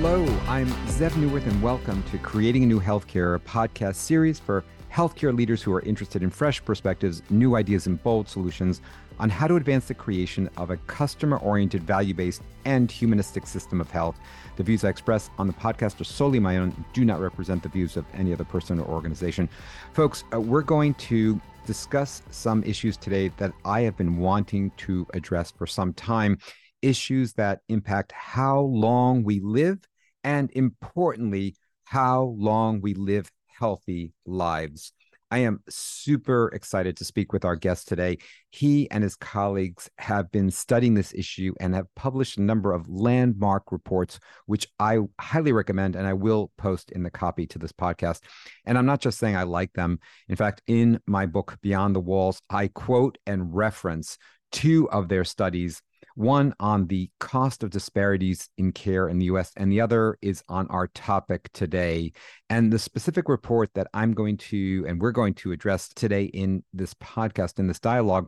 Hello, I'm Zev Neuwirth, and welcome to Creating a New Healthcare, a podcast series for healthcare leaders who are interested in fresh perspectives, new ideas, and bold solutions on how to advance the creation of a customer oriented, value based, and humanistic system of health. The views I express on the podcast are solely my own, do not represent the views of any other person or organization. Folks, uh, we're going to discuss some issues today that I have been wanting to address for some time issues that impact how long we live and importantly, how long we live healthy lives. I am super excited to speak with our guest today. He and his colleagues have been studying this issue and have published a number of landmark reports, which I highly recommend and I will post in the copy to this podcast. And I'm not just saying I like them. In fact, in my book, Beyond the Walls, I quote and reference two of their studies one on the cost of disparities in care in the US, and the other is on our topic today. And the specific report that I'm going to and we're going to address today in this podcast, in this dialogue,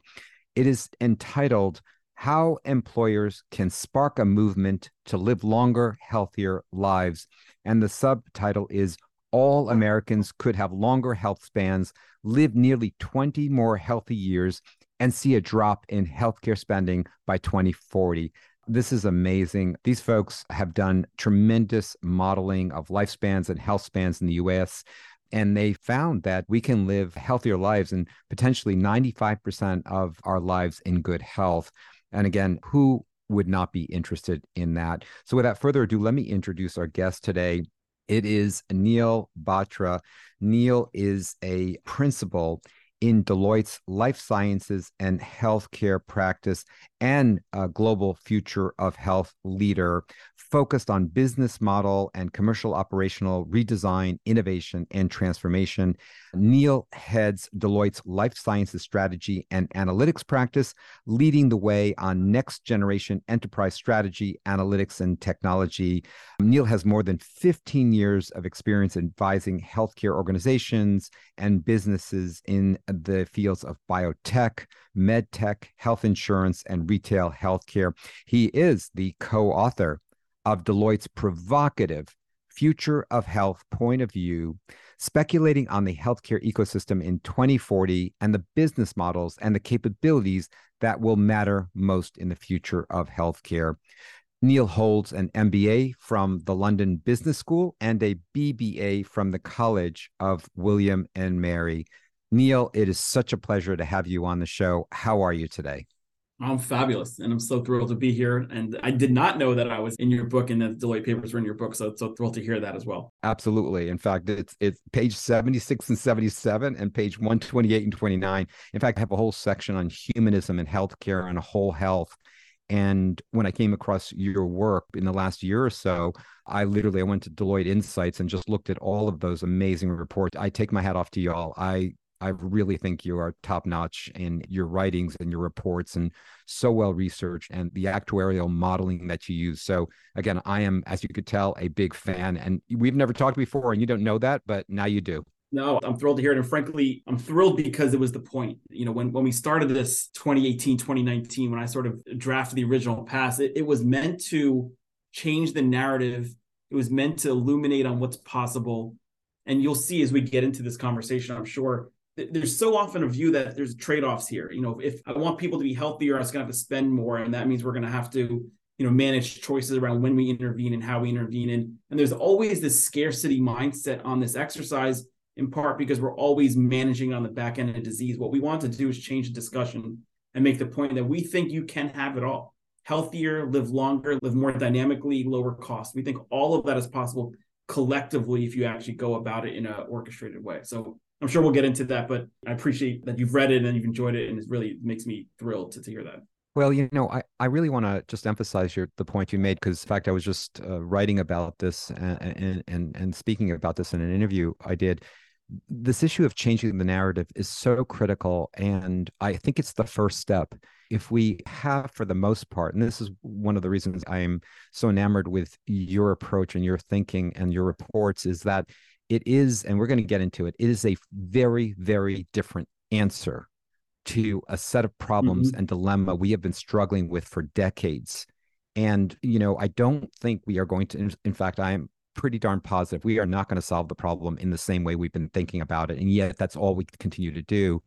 it is entitled How Employers Can Spark a Movement to Live Longer, Healthier Lives. And the subtitle is All Americans Could Have Longer Health Spans, Live Nearly 20 More Healthy Years, and see a drop in healthcare spending by 2040. This is amazing. These folks have done tremendous modeling of lifespans and health spans in the US. And they found that we can live healthier lives and potentially 95% of our lives in good health. And again, who would not be interested in that? So, without further ado, let me introduce our guest today. It is Neal Batra. Neal is a principal in Deloitte's life sciences and healthcare practice and a global future of health leader focused on business model and commercial operational redesign, innovation, and transformation. Neal heads Deloitte's life sciences strategy and analytics practice, leading the way on next generation enterprise strategy, analytics, and technology. Neal has more than 15 years of experience advising healthcare organizations and businesses in the fields of biotech, medtech, health insurance, and retail healthcare. He is the co author of Deloitte's provocative Future of Health point of view, speculating on the healthcare ecosystem in 2040 and the business models and the capabilities that will matter most in the future of healthcare. Neal holds an MBA from the London Business School and a BBA from the College of William and Mary. Neal, it is such a pleasure to have you on the show. How are you today? I'm fabulous, and I'm so thrilled to be here. And I did not know that I was in your book and the Deloitte papers were in your book, so so thrilled to hear that as well. Absolutely. In fact, it's it's page 76 and 77 and page 128 and 29. In fact, I have a whole section on humanism and healthcare and whole health. And when I came across your work in the last year or so, I literally I went to Deloitte Insights and just looked at all of those amazing reports. I take my hat off to y'all. I I really think you are top notch in your writings and your reports and so well researched and the actuarial modeling that you use. So again, I am, as you could tell, a big fan and we've never talked before and you don't know that, but now you do. No, I'm thrilled to hear it. And frankly, I'm thrilled because it was the point. You know, when, when we started this 2018, 2019, when I sort of drafted the original pass, it, it was meant to change the narrative. It was meant to illuminate on what's possible. And you'll see as we get into this conversation, I'm sure there's so often a view that there's trade-offs here. You know, if I want people to be healthier, I was going to have to spend more, and that means we're going to have to, you know, manage choices around when we intervene and how we intervene. And and there's always this scarcity mindset on this exercise, in part because we're always managing on the back end of disease. What we want to do is change the discussion and make the point that we think you can have it all: healthier, live longer, live more dynamically, lower cost. We think all of that is possible collectively if you actually go about it in an orchestrated way. So I'm sure we'll get into that, but I appreciate that you've read it and you've enjoyed it, and it really makes me thrilled to, to hear that. Well, you know, I, I really want to just emphasize your the point you made because, in fact, I was just uh, writing about this and, and and speaking about this in an interview I did. This issue of changing the narrative is so critical, and I think it's the first step. If we have, for the most part, and this is one of the reasons I am so enamored with your approach and your thinking and your reports, is that it is, and we're going to get into it, it is a very, very different answer to a set of problems mm-hmm. and dilemma we have been struggling with for decades. And, you know, I don't think we are going to, in fact, I am pretty darn positive we are not going to solve the problem in the same way we've been thinking about it. And yet that's all we continue to do.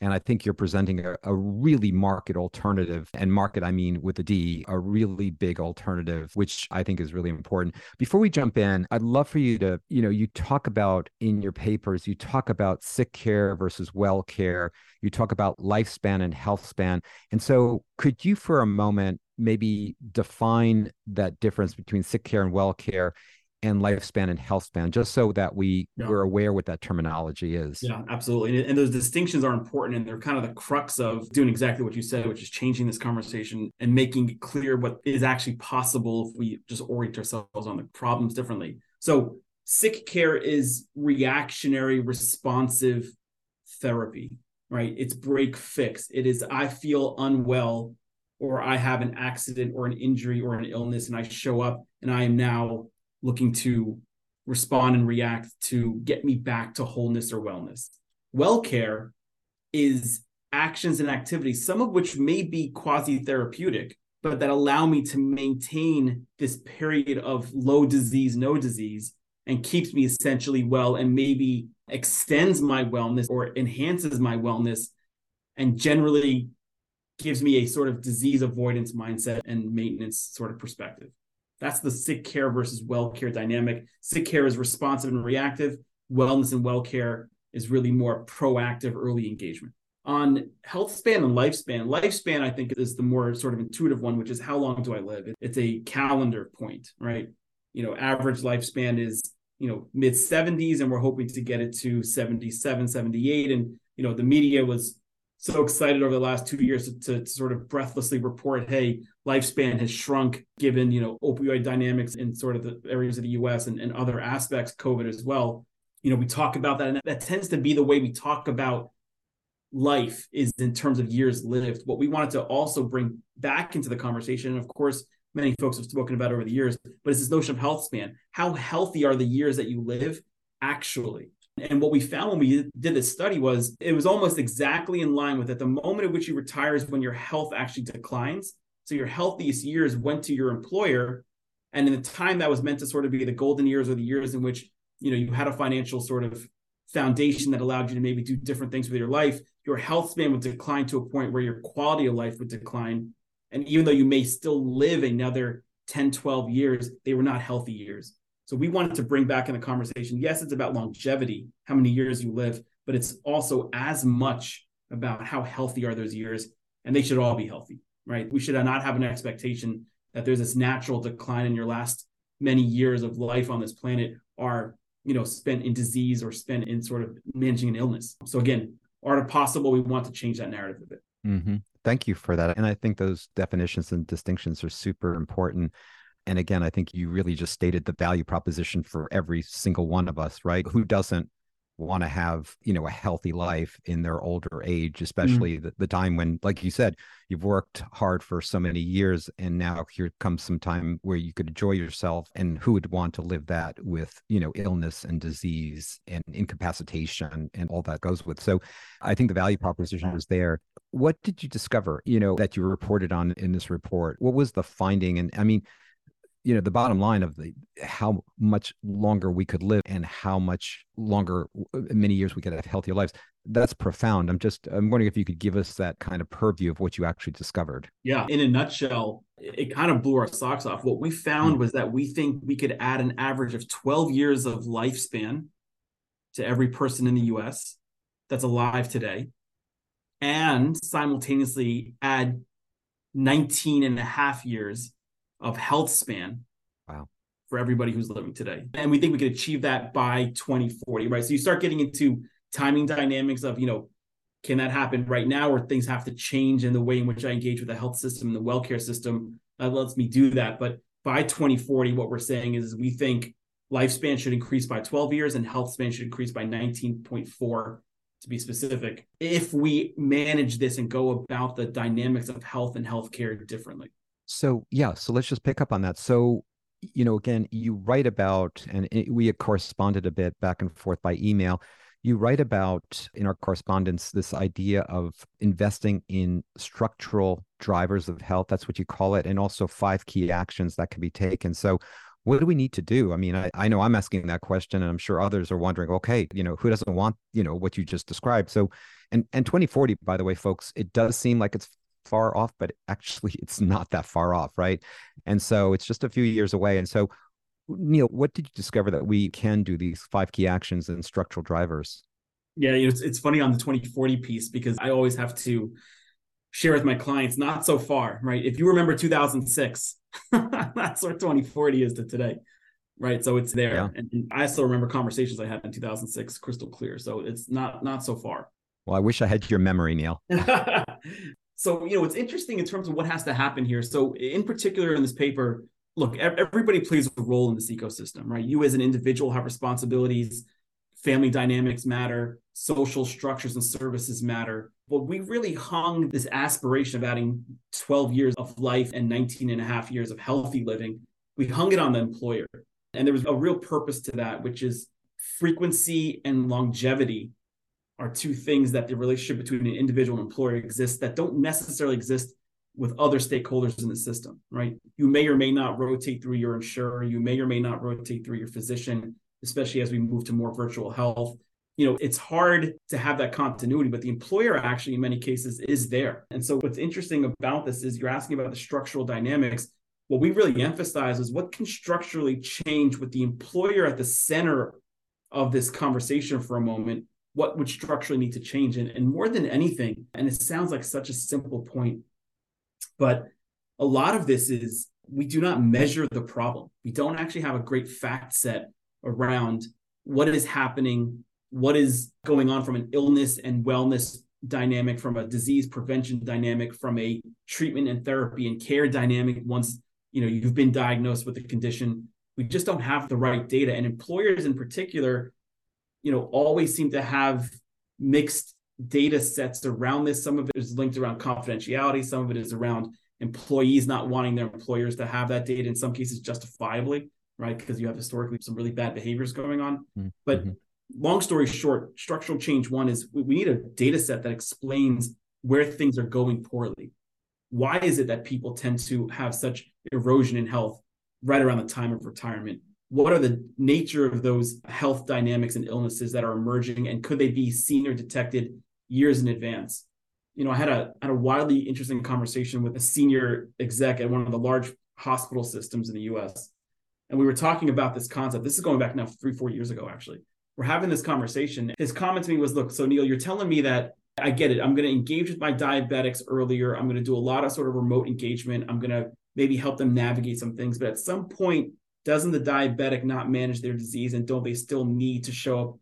And I think you're presenting a, a, really market alternative, and market, I mean with a D, a really big alternative, which I think is really important. Before we jump in, I'd love for you to, you know, you talk about in your papers, you talk about sick care versus well care, you talk about lifespan and health span. And so, could you for a moment maybe define that difference between sick care and well care and lifespan and health span just so that we yeah. we're aware what that terminology is. Yeah absolutely. And, those distinctions are important and they're kind of the crux of doing exactly what you said which is changing this conversation and making it clear what is actually possible if we just orient ourselves on the problems differently. So sick care is reactionary responsive therapy right? It's break fix. It is i feel unwell or i have an accident or an injury or an illness and i show up and i am now looking to respond and react to get me back to wholeness or wellness. Well care is actions and activities, some of which may be quasi therapeutic, but that allow me to maintain this period of low disease, no disease, and keeps me essentially well and maybe extends my wellness or enhances my wellness and generally gives me a sort of disease avoidance mindset and maintenance sort of perspective. That's the sick care versus well care dynamic. Sick care is responsive and reactive. Wellness and well care is really more proactive early engagement. On health span and lifespan, lifespan, I think, is the more sort of intuitive one, which is how long do I live? It's a calendar point, right? You know, average lifespan is, you know, mid 70s, and we're hoping to get it to 77, 78. And, you know, the media was so excited over the last two years to, to, sort of breathlessly report, hey, lifespan has shrunk given you know opioid dynamics in sort of the areas of the U.S. and, and other aspects, COVID as well. You know, we talk about that, and that tends to be the way we talk about life is in terms of years lived. What we wanted to also bring back into the conversation, and of course, many folks have spoken about over the years, but it's this notion of health span. How healthy are the years that you live actually? And what we found when we did this study was it was almost exactly in line with it. The moment at which you retire is when your health actually declines. So your healthiest years went to your employer. And in the time that was meant to sort of be the golden years or the years in which, you know, you had a financial sort of foundation that allowed you to maybe do different things with your life, your health span would decline to a point where your quality of life would decline. And even though you may still live another 10, 12 years, they were not healthy years. So we wanted to bring back in the conversation. Yes, it's about longevity, how many years you live, but it's also as much about how healthy are those years, and they should all be healthy, right? We should not have an expectation that there's this natural decline in your last many years of life on this planet are, you know, spent in disease or spent in sort of managing an illness. So again, art of possible, we want to change that narrative a bit. Mm-hmm. Thank you for that. And I think those definitions and distinctions are super important and again i think you really just stated the value proposition for every single one of us right who doesn't want to have you know a healthy life in their older age mm. especially mm. the, the time when like you said you've worked hard for so many years and now here comes some time where you could enjoy yourself and who would want to live that with you know illness and disease and incapacitation and all that goes with so i think the value proposition is there what did you discover you know that you reported on in this report what was the finding and i mean you know the bottom line of the how much longer we could live and how much longer many years we could have healthier lives that's profound. I'm just i'm wondering if you could give us that kind of purview of what you actually discovered. Yeah in a nutshell it kind of blew our socks off. What we found mm-hmm. was that we think we could add an average of 12 years of lifespan to every person in the us that's alive today and simultaneously add 19 and a half years of health span. Wow. For everybody who's living today. And we think we could achieve that by 2040, right? So you start getting into timing dynamics of, you know, can that happen right now or things have to change in the way in which I engage with the health system and the well-care system that lets me do that. But by 2040, what we're saying is we think lifespan should increase by 12 years and health span should increase by 19.4 to be specific if we manage this and go about the dynamics of health and healthcare differently so yeah, so let's just pick up on that. So you know, again, you write about, and it, we had corresponded a bit back and forth by email. you write about in our correspondence this idea of investing in structural drivers of health. That's what you call it. And also five key actions that can be taken. So, what do we need to do? I mean, I, I know I'm asking that question, and I'm sure others are wondering, okay, you know, who doesn't want, you know, what you just described? So, and and 2040, by the way, folks, it does seem like it's far off, but actually it's not that far off, right? And so it's just a few years away. And so Neal, what did you discover that we can do these five key actions and structural drivers? Yeah, you know, it's, it's funny on the 2040 piece because I always have to share with my clients not so far, right? If you remember 2006, that's where 2040 is to today, right? So it's there. Yeah. And I still remember conversations I had in 2006 crystal clear. So it's not not so far. Well, I wish I had your memory, Neal. so, you know, it's interesting in terms of what has to happen here. So, in particular in this paper, look, everybody plays a role in this ecosystem, right? You as an individual have responsibilities, family dynamics matter, social structures and services matter. But we really hung this aspiration of adding 12 years of life and 19 and a half years of healthy living. We hung it on the employer. And there was a real purpose to that, which is frequency and longevity are two things that the relationship between an individual and employer exists that don't necessarily exist with other stakeholders in the system, right? You may or may not rotate through your insurer. You may or may not rotate through your physician, especially as we move to more virtual health. You know, it's hard to have that continuity, but the employer actually, in many cases, is there. And so, what's interesting about this is you're asking about the structural dynamics. What we really emphasize is what can structurally change with the employer at the center of this conversation for a moment. What would structurally need to change? And, and more than anything, and it sounds like such a simple point, but a lot of this is we do not measure the problem. We don't actually have a great fact set around what is happening, what is going on from an illness and wellness dynamic, from a disease prevention dynamic, from a treatment and therapy and care dynamic once you know you've been diagnosed with the condition. We just don't have the right data. And employers in particular, you know, always seem to have mixed data sets around this. Some of it is linked around confidentiality, some of it is around employees not wanting their employers to have that data, in some cases, justifiably, right? Because you have historically some really bad behaviors going on. Mm-hmm. But long story short, structural change one is we, we need a data set that explains where things are going poorly. Why is it that people tend to have such erosion in health right around the time of retirement? What are the nature of those health dynamics and illnesses that are emerging? And could they be seen or detected years in advance. You know, I had a had a wildly interesting conversation with a senior exec at one of the large hospital systems in the US. And we were talking about this concept. This is going back now three, four years ago, actually. We're having this conversation. His comment to me was, look, so Neal, you're telling me that I get it. I'm going to engage with my diabetics earlier. I'm going to do a lot of sort of remote engagement. I'm going to maybe help them navigate some things. But at some point, doesn't the diabetic not manage their disease and don't they still need to show up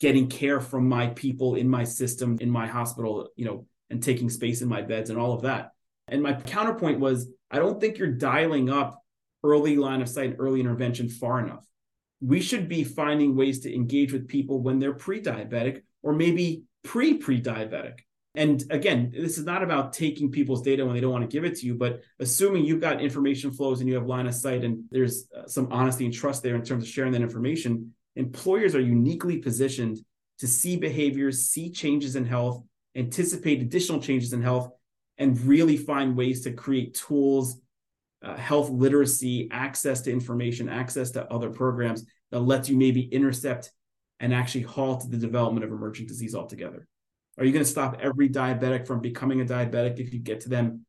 getting care from my people in my system, in my hospital, you know, and taking space in my beds and all of that. And my counterpoint was, I don't think you're dialing up early line of sight, early intervention far enough. We should be finding ways to engage with people when they're pre diabetic or maybe pre pre diabetic. And again, this is not about taking people's data when they don't want to give it to you, but assuming you've got information flows and you have line of sight and there's uh, some honesty and trust there in terms of sharing that information, employers are uniquely positioned to see behaviors, see changes in health, anticipate additional changes in health, and really find ways to create tools, uh, health literacy, access to information, access to other programs that lets you maybe intercept and actually halt the development of emerging disease altogether. Are you going to stop every diabetic from becoming a diabetic if you get to them,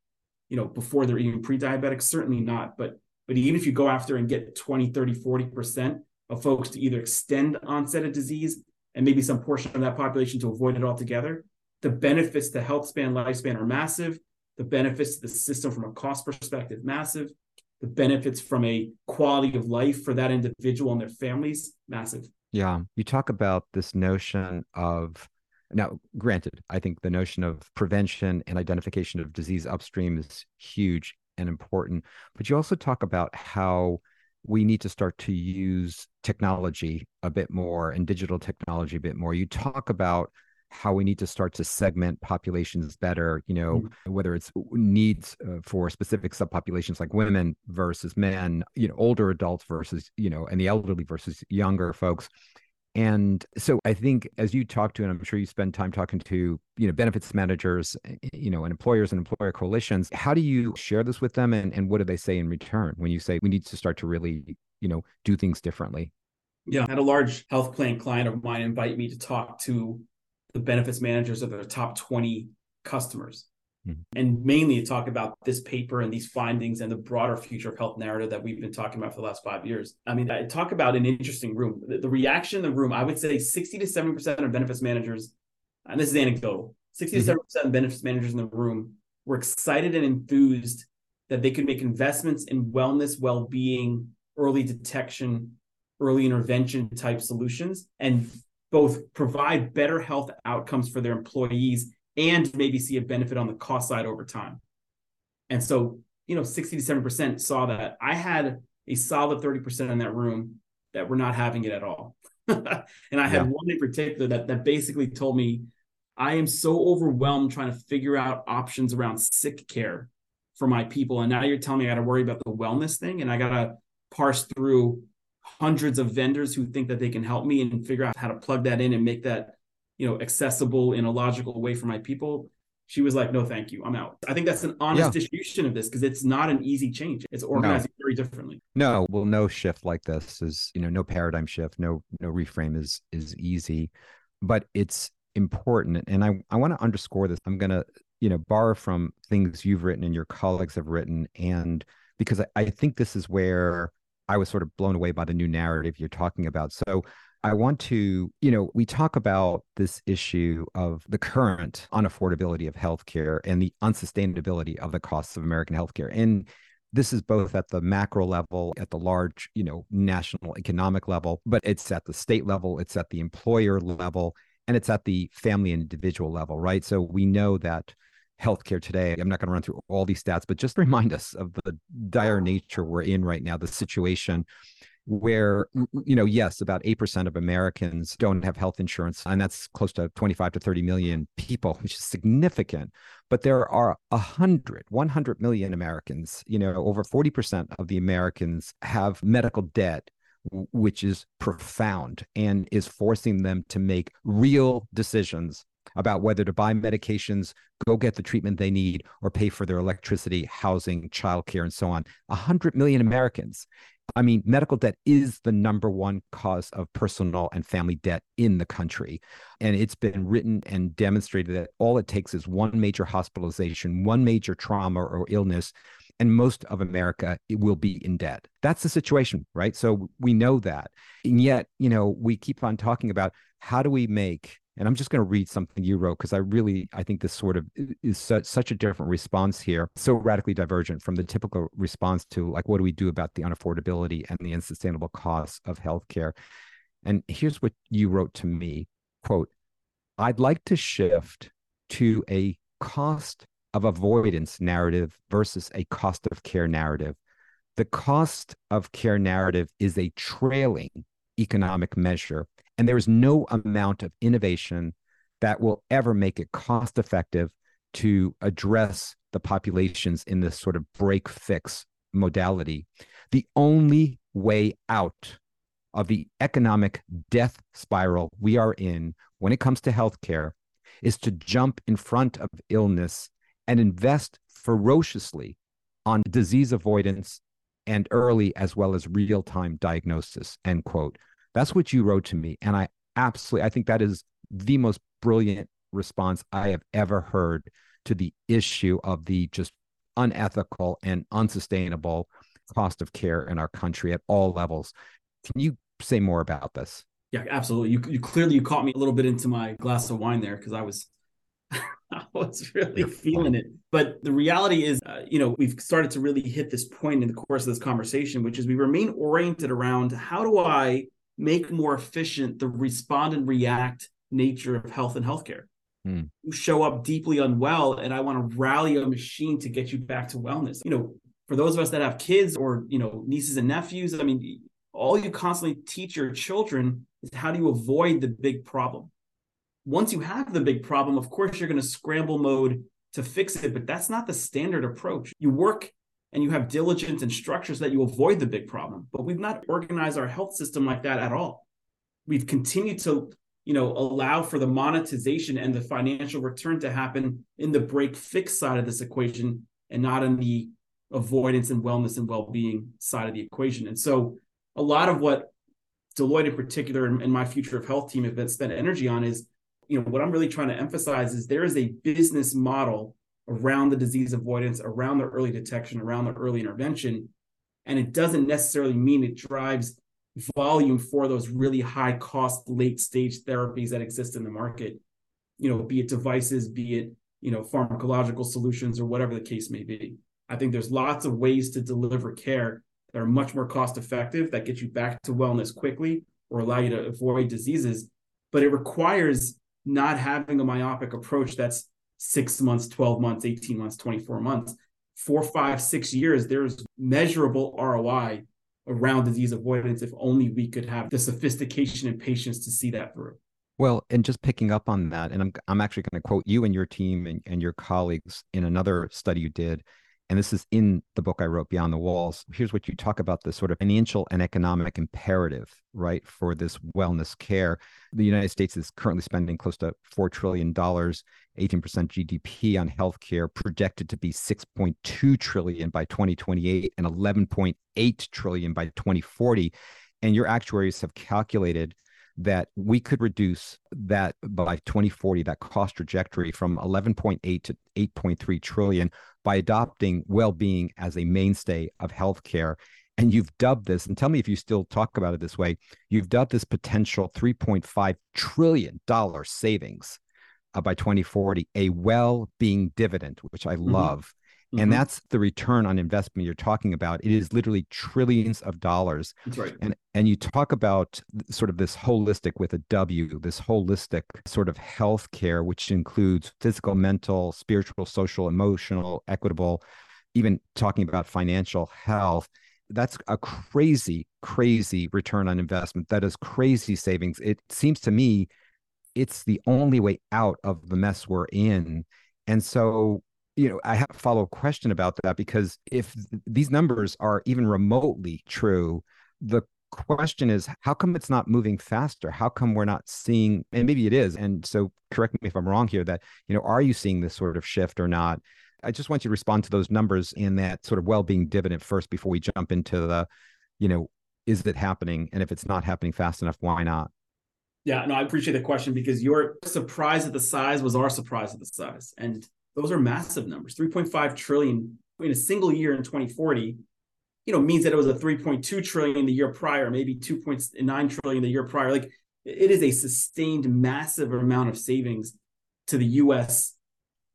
you know, before they're even pre-diabetic? Certainly not. But but even if you go after and get 20, 30, 40%, of folks to either extend onset of disease and maybe some portion of that population to avoid it altogether. The benefits to health span, lifespan are massive. The benefits to the system from a cost perspective, massive. The benefits from a quality of life for that individual and their families, massive. Yeah. You talk about this notion of now, granted, I think the notion of prevention and identification of disease upstream is huge and important, but you also talk about how we need to start to use technology a bit more and digital technology a bit more. You talk about how we need to start to segment populations better, you know, mm-hmm. whether it's needs uh, for specific subpopulations like women versus men, you know, older adults versus, you know, and the elderly versus younger folks. And so I think as you talk to, and I'm sure you spend time talking to, you know, benefits managers, eh, eh, you know, and employers and employer coalitions, how do you share this with them and, and what do they say in return when you say we need to start to really, you know, do things differently? Yeah. I had a large health plan client of mine invite me to talk to the benefits managers of their top 20 customers. Mm-hmm. And mainly to talk about this paper and these findings and the broader future of health narrative that we've been talking about for the last five years. I mean, I talk about an interesting room. The, the reaction in the room, I would say 60 to 70% of benefits managers, and this is anecdotal, 60 mm-hmm. to 70% of benefits managers in the room were excited and enthused that they could make investments in wellness, well being, early detection, early intervention type solutions, and both provide better health outcomes for their employees and maybe see a benefit on the cost side over time. And so, you know, 60 to 70% saw that. I had a solid 30% in that room that were not having it at all. and I had one in particular that that basically told me, I am so overwhelmed trying to figure out options around sick care for my people. And now you're telling me I got to worry about the wellness thing and I got to parse through hundreds of vendors who think that they can help me and figure out how to plug that in and make that you know accessible in a logical way for my people she was like no thank you. I'm out. I think that's an honest yeah. distribution of this because it's not an easy change. It's organizing no. very differently. No well no shift like this is you know no paradigm shift no no reframe is is easy. But it's important and i i want to underscore this. I'm going to you know borrow from things you've written and your colleagues have written and because I, I think this is where i was sort of blown away by the new narrative you're talking about. So I want to, you know, we talk about this issue of the current unaffordability of healthcare and the unsustainability of the costs of American healthcare. And this is both at the macro level, at the large, you know, national economic level, but it's at the state level, it's at the employer level, and it's at the family and individual level, right? So we know that healthcare today. I'm not going to run through all these stats, but just remind us of the dire nature we're in right now, the situation where you know yes about 8% of americans don't have health insurance and that's close to 25 to 30 million people which is significant but there are 100 100 million americans you know over 40% of the americans have medical debt which is profound and is forcing them to make real decisions about whether to buy medications, go get the treatment they need, or pay for their electricity, housing, childcare, and so on. 100 million Americans. I mean, medical debt is the number one cause of personal and family debt in the country. And it's been written and demonstrated that all it takes is one major hospitalization, one major trauma or illness, and most of America will be in debt. That's the situation, right? So we know that. And yet, you know, we keep on talking about how do we make and i'm just going to read something you wrote because i really i think this sort of is such, such a different response here so radically divergent from the typical response to like what do we do about the unaffordability and the unsustainable costs of healthcare? And here's what you wrote to me quote i'd like to shift to a cost of avoidance narrative versus a cost of care narrative. The cost of care narrative is a trailing economic measure and there is no amount of innovation that will ever make it cost effective to address the populations in this sort of break fix modality. The only way out of the economic death spiral we are in when it comes to healthcare is to jump in front of illness and invest ferociously on disease avoidance and early as well as real time diagnosis end quote that's what you wrote to me. And I absolutely, I think that is the most brilliant response I have ever heard to the issue of the just unethical and unsustainable cost of care in our country at all levels. Can you say more about this? Yeah, absolutely. You, you clearly you caught me a little bit into my glass of wine there because I was I was really You're feeling it. But the reality is, uh, you know, we've started to really hit this point in the course of this conversation, which is we remain oriented around how do I make more efficient the respond and react nature of health and healthcare. Mm. You show up deeply unwell, and I want to rally a machine to get you back to wellness. You know, for those of us that have kids or you know nieces and nephews, I mean, all you constantly teach your children is how do you avoid the big problem. Once you have the big problem, of course, you're going to scramble mode to fix it, but that's not the standard approach. You work and you have diligence and structures that you avoid the big problem. But we've not organized our health system like that at all. we've continued to you know allow for the monetization and the financial return to happen in the break fix side of this equation and not in the avoidance and wellness and well-being side of the equation and so a lot of what deloitte in particular and, my future of health team have been spent energy on is you know what i'm really trying to emphasize is there is a business model around the disease avoidance around the early detection around the early intervention. And it doesn't necessarily mean it drives volume for those really high cost late stage therapies that exist in the market you know be it devices be it you know pharmacological solutions or whatever the case may be. I think there's lots of ways to deliver care that are much more cost effective that get you back to wellness quickly or allow you to avoid diseases. But it requires not having a myopic approach that's 6 months 12 months 18 months 24 months four five six years there's measurable roi around disease avoidance if only we could have the sophistication and patience to see that through. Well, and just picking up on that, and I'm I'm actually going to quote you and your team and, and your colleagues in another study you did, and this is in the book I wrote, Beyond the Walls. Here's what you talk about the sort of financial and economic imperative, right, for this wellness care. The United States is currently spending close to $4 trillion, 18% GDP on healthcare, projected to be 6.2 trillion by 2028 and 11.8 trillion by 2040. And your actuaries have calculated that we could reduce that by 2040 that cost trajectory from 11.8 to 8.3 trillion by adopting well-being as a mainstay of healthcare and you've dubbed this and tell me if you still talk about it this way you've dubbed this potential 3.5 trillion dollar savings uh, by 2040 a well-being dividend which i mm-hmm. love Mm-hmm. And that's the return on investment you're talking about. It is literally trillions of dollars. That's right. And and you talk about sort of this holistic with a W, this holistic sort of health care, which includes physical, mental, spiritual, social, emotional, equitable, even talking about financial health. That's a crazy, crazy return on investment. That is crazy savings. It seems to me it's the only way out of the mess we're in. And so you know, I have a follow up question about that because if these numbers are even remotely true, the question is how come it's not moving faster? How come we're not seeing and maybe it is and so correct me if i'm wrong here that you know are you seeing this sort of shift or not? I just want you to respond to those numbers in that sort of well-being dividend first before we jump into the you know is it happening? And if it's not happening fast enough why not? Yeah no i appreciate the question because your surprise at the size was our surprise at the size. And those are massive numbers. 3.5 trillion in a single year in 2040, you know, means that it was a 3.2 trillion the year prior, maybe 2.9 trillion the year prior. Like it is a sustained massive amount of savings to the US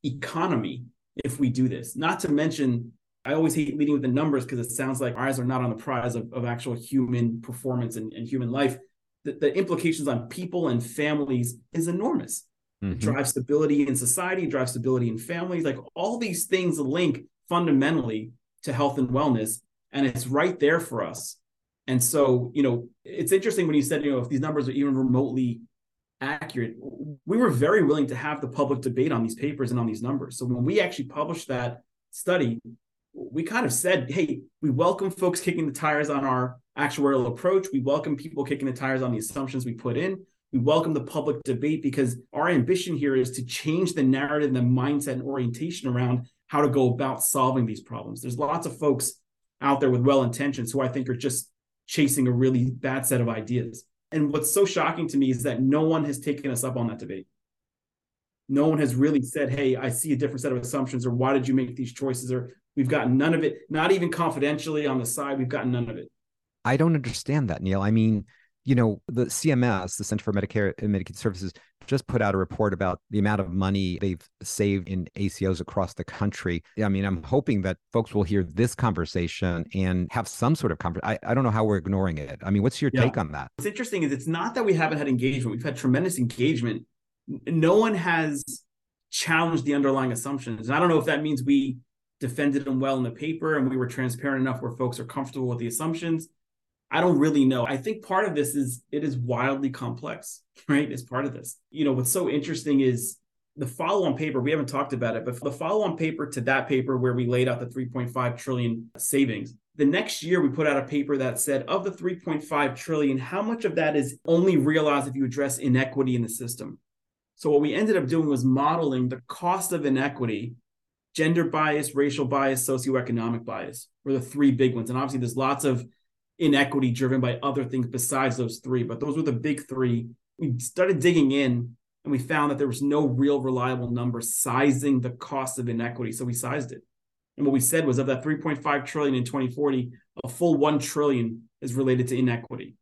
economy if we do this. Not to mention, I always hate leading with the numbers because it sounds like our eyes are not on the prize of, of actual human performance and, and human life. The, the implications on people and families is enormous mm-hmm. drive stability in society, drive stability in families. Like all these things link fundamentally to health and wellness. And it's right there for us. And so, you know, it's interesting when you said, you know, if these numbers are even remotely accurate, we were very willing to have the public debate on these papers and on these numbers. So when we actually published that study, we kind of said, hey, we welcome folks kicking the tires on our actuarial approach. We welcome people kicking the tires on the assumptions we put in. We welcome the public debate because our ambition here is to change the narrative, and the mindset, and orientation around how to go about solving these problems. There's lots of folks out there with well intentions who I think are just chasing a really bad set of ideas. And what's so shocking to me is that no one has taken us up on that debate. No one has really said, Hey, I see a different set of assumptions, or why did you make these choices? Or we've gotten none of it, not even confidentially on the side, we've gotten none of it. I don't understand that, Neal. I mean, you know, the CMS, the Center for Medicare and Medicaid Services, just put out a report about the amount of money they've saved in ACOs across the country. I mean, I'm hoping that folks will hear this conversation and have some sort of conversation. I, I don't know how we're ignoring it. I mean, what's your yeah. take on that? What's interesting is it's not that we haven't had engagement. We've had tremendous engagement. No one has challenged the underlying assumptions. And I don't know if that means we defended them well in the paper and we were transparent enough where folks are comfortable with the assumptions I don't really know. I think part of this is it is wildly complex, right? It's part of this. You know, what's so interesting is the follow-on paper, we haven't talked about it, but the follow-on paper to that paper where we laid out the 3.5 trillion savings, the next year we put out a paper that said of the 3.5 trillion, how much of that is only realized if you address inequity in the system? So what we ended up doing was modeling the cost of inequity, gender bias, racial bias, socioeconomic bias were the three big ones. And obviously there's lots of inequity driven by other things besides those three, but those were the big three. We started digging in and we found that there was no real reliable number sizing the cost of inequity. So we sized it. And what we said was of that 3.5 trillion in 2040, a full 1 trillion is related to inequity.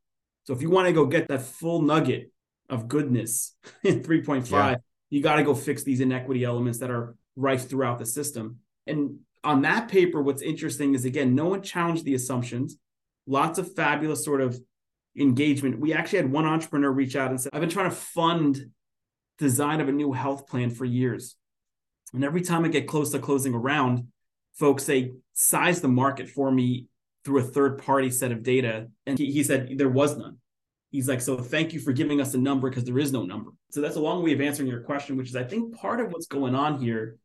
So if you want to go get that full nugget of goodness in 3.5, yeah. you got to go fix these inequity elements that are rife throughout the system. And on that paper, what's interesting is again, no one challenged the assumptions. Lots of fabulous sort of engagement. We actually had one entrepreneur reach out and say, I've been trying to fund design of a new health plan for years. And every time I get close to closing a round, folks say, size the market for me through a third party set of data. And he, he said there was none. He's like, so thank you for giving us a number because there is no number. So that's a long way of answering your question, which is I think part of what's going on here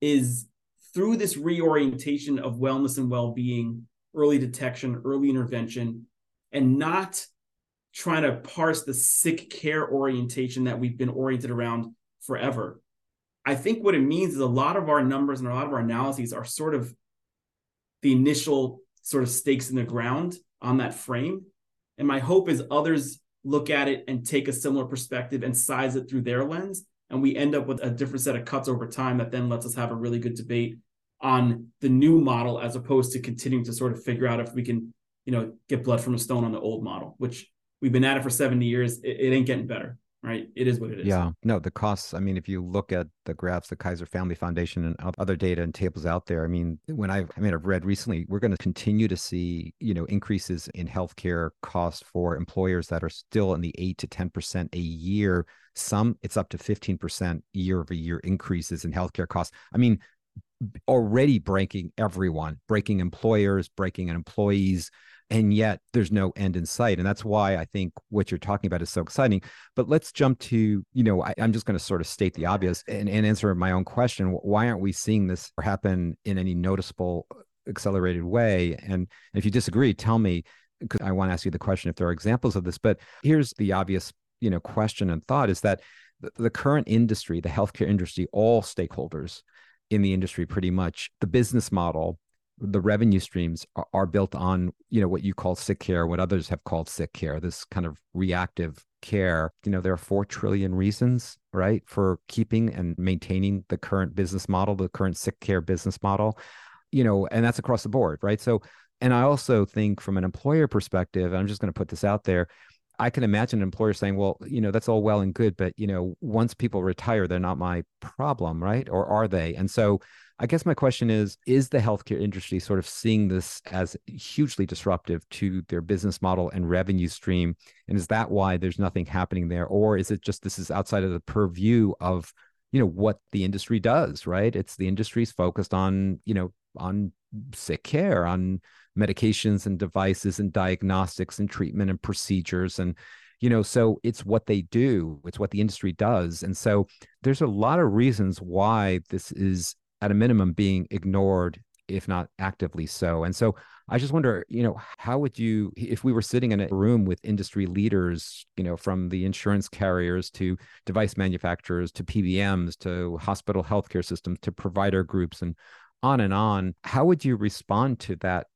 is through this reorientation of wellness and well being, early detection, early intervention, and not trying to parse the sick care orientation that we've been oriented around forever. I think what it means is a lot of our numbers and a lot of our analyses are sort of the initial sort of stakes in the ground on that frame. And my hope is others look at it and take a similar perspective and size it through their lens. And we end up with a different set of cuts over time that then lets us have a really good debate on the new model as opposed to continuing to sort of figure out if we can, you know, get blood from a stone on the old model, which we've been at it for 70 years. It, it ain't getting better right? It is what it is. Yeah. No, the costs. I mean, if you look at the graphs, the Kaiser Family Foundation and other data and tables out there, I mean, when I've, I mean, I've read recently, we're going to continue to see, you know, increases in healthcare costs for employers that are still in the eight to 10% a year. Some it's up to 15% year over year increases in healthcare costs. I mean, already breaking everyone, breaking employers, breaking employees and yet there's no end in sight. And that's why i think what you're talking about is so exciting. But let's jump to you know I, am just going to sort of state the obvious and, and answer my own question. Why aren't we seeing this happen in any noticeable uh, accelerated way? And if you disagree tell me because i want to ask you the question if there are examples of this. But here's the obvious you know question and thought is that the current industry the healthcare industry all stakeholders in the industry pretty much the business model the revenue streams are, are, built on you know what you call sick care what others have called sick care this kind of reactive care. You know there are 4 trillion reasons right for keeping and maintaining the current business model the current sick care business model you know and that's across the board right? So and i also think from an employer perspective i'm just going to put this out there I can imagine an employer saying, well, you know, that's all well and good, but, you know, once people retire, they're not my problem, right? Or are they? And so I guess my question is Is the healthcare industry sort of seeing this as hugely disruptive to their business model and revenue stream? And is that why there's nothing happening there? Or is it just this is outside of the purview of, you know, what the industry does, right? It's the industry's focused on, you know, on sick care, on medications and devices and diagnostics and treatment and procedures and you know so it's what they do it's what the industry does and so there's a lot of reasons why this is at a minimum being ignored if not actively so and so i just wonder you know how would you if we were sitting in a room with industry leaders you know from the insurance carriers to device manufacturers to pbms to hospital healthcare systems to provider groups and on and on how would you respond to that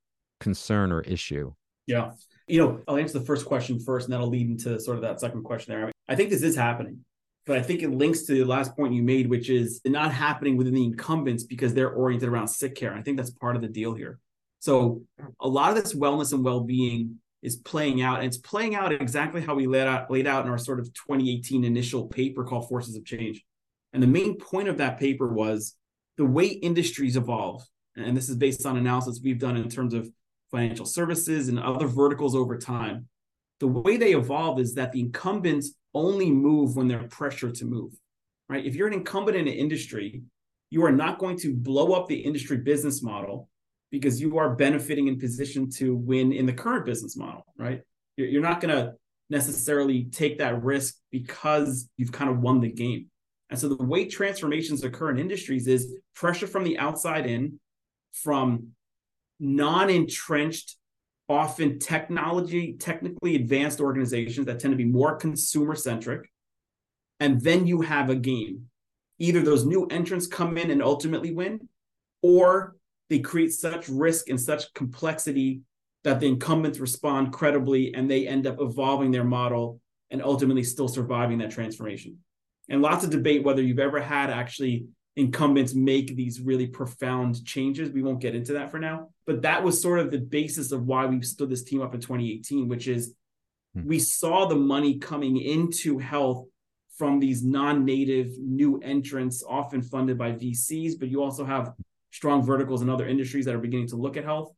concern or issue yeah you know i'll answer the first question first and that'll lead into sort of that second question there i think this is happening but I think it links to the last point you made, which is not happening within the incumbents because they're oriented around sick care. I think that's part of the deal here. So a lot of this wellness and well-being is playing out, and it's playing out exactly how we laid out laid out in our sort of 2018 initial paper called Forces of Change. And the main point of that paper was the way industries evolve, and this is based on analysis we've done in terms of financial services and other verticals over time. The way they evolve is that the incumbents only move when they're pressured to move, right? If you're an incumbent in an industry, you are not going to blow up the industry business model because you are benefiting in position to win in the current business model, right? You're not going to necessarily take that risk because you've kind of won the game. And so the way transformations occur in industries is pressure from the outside in, from non-entrenched, often technology, technically advanced organizations that tend to be more consumer centric. And then you have a game. Either those new entrants come in and ultimately win, or they create such risk and such complexity that the incumbents respond credibly and they end up evolving their model and ultimately still surviving that transformation. And lots of debate whether you've ever had actually incumbents make these really profound changes. We won't get into that for now, but that was sort of the basis of why we stood this team up in 2018, which is hmm. we saw the money coming into health from these non-native new entrants, often funded by VCs, but you also have strong verticals in other industries that are beginning to look at health.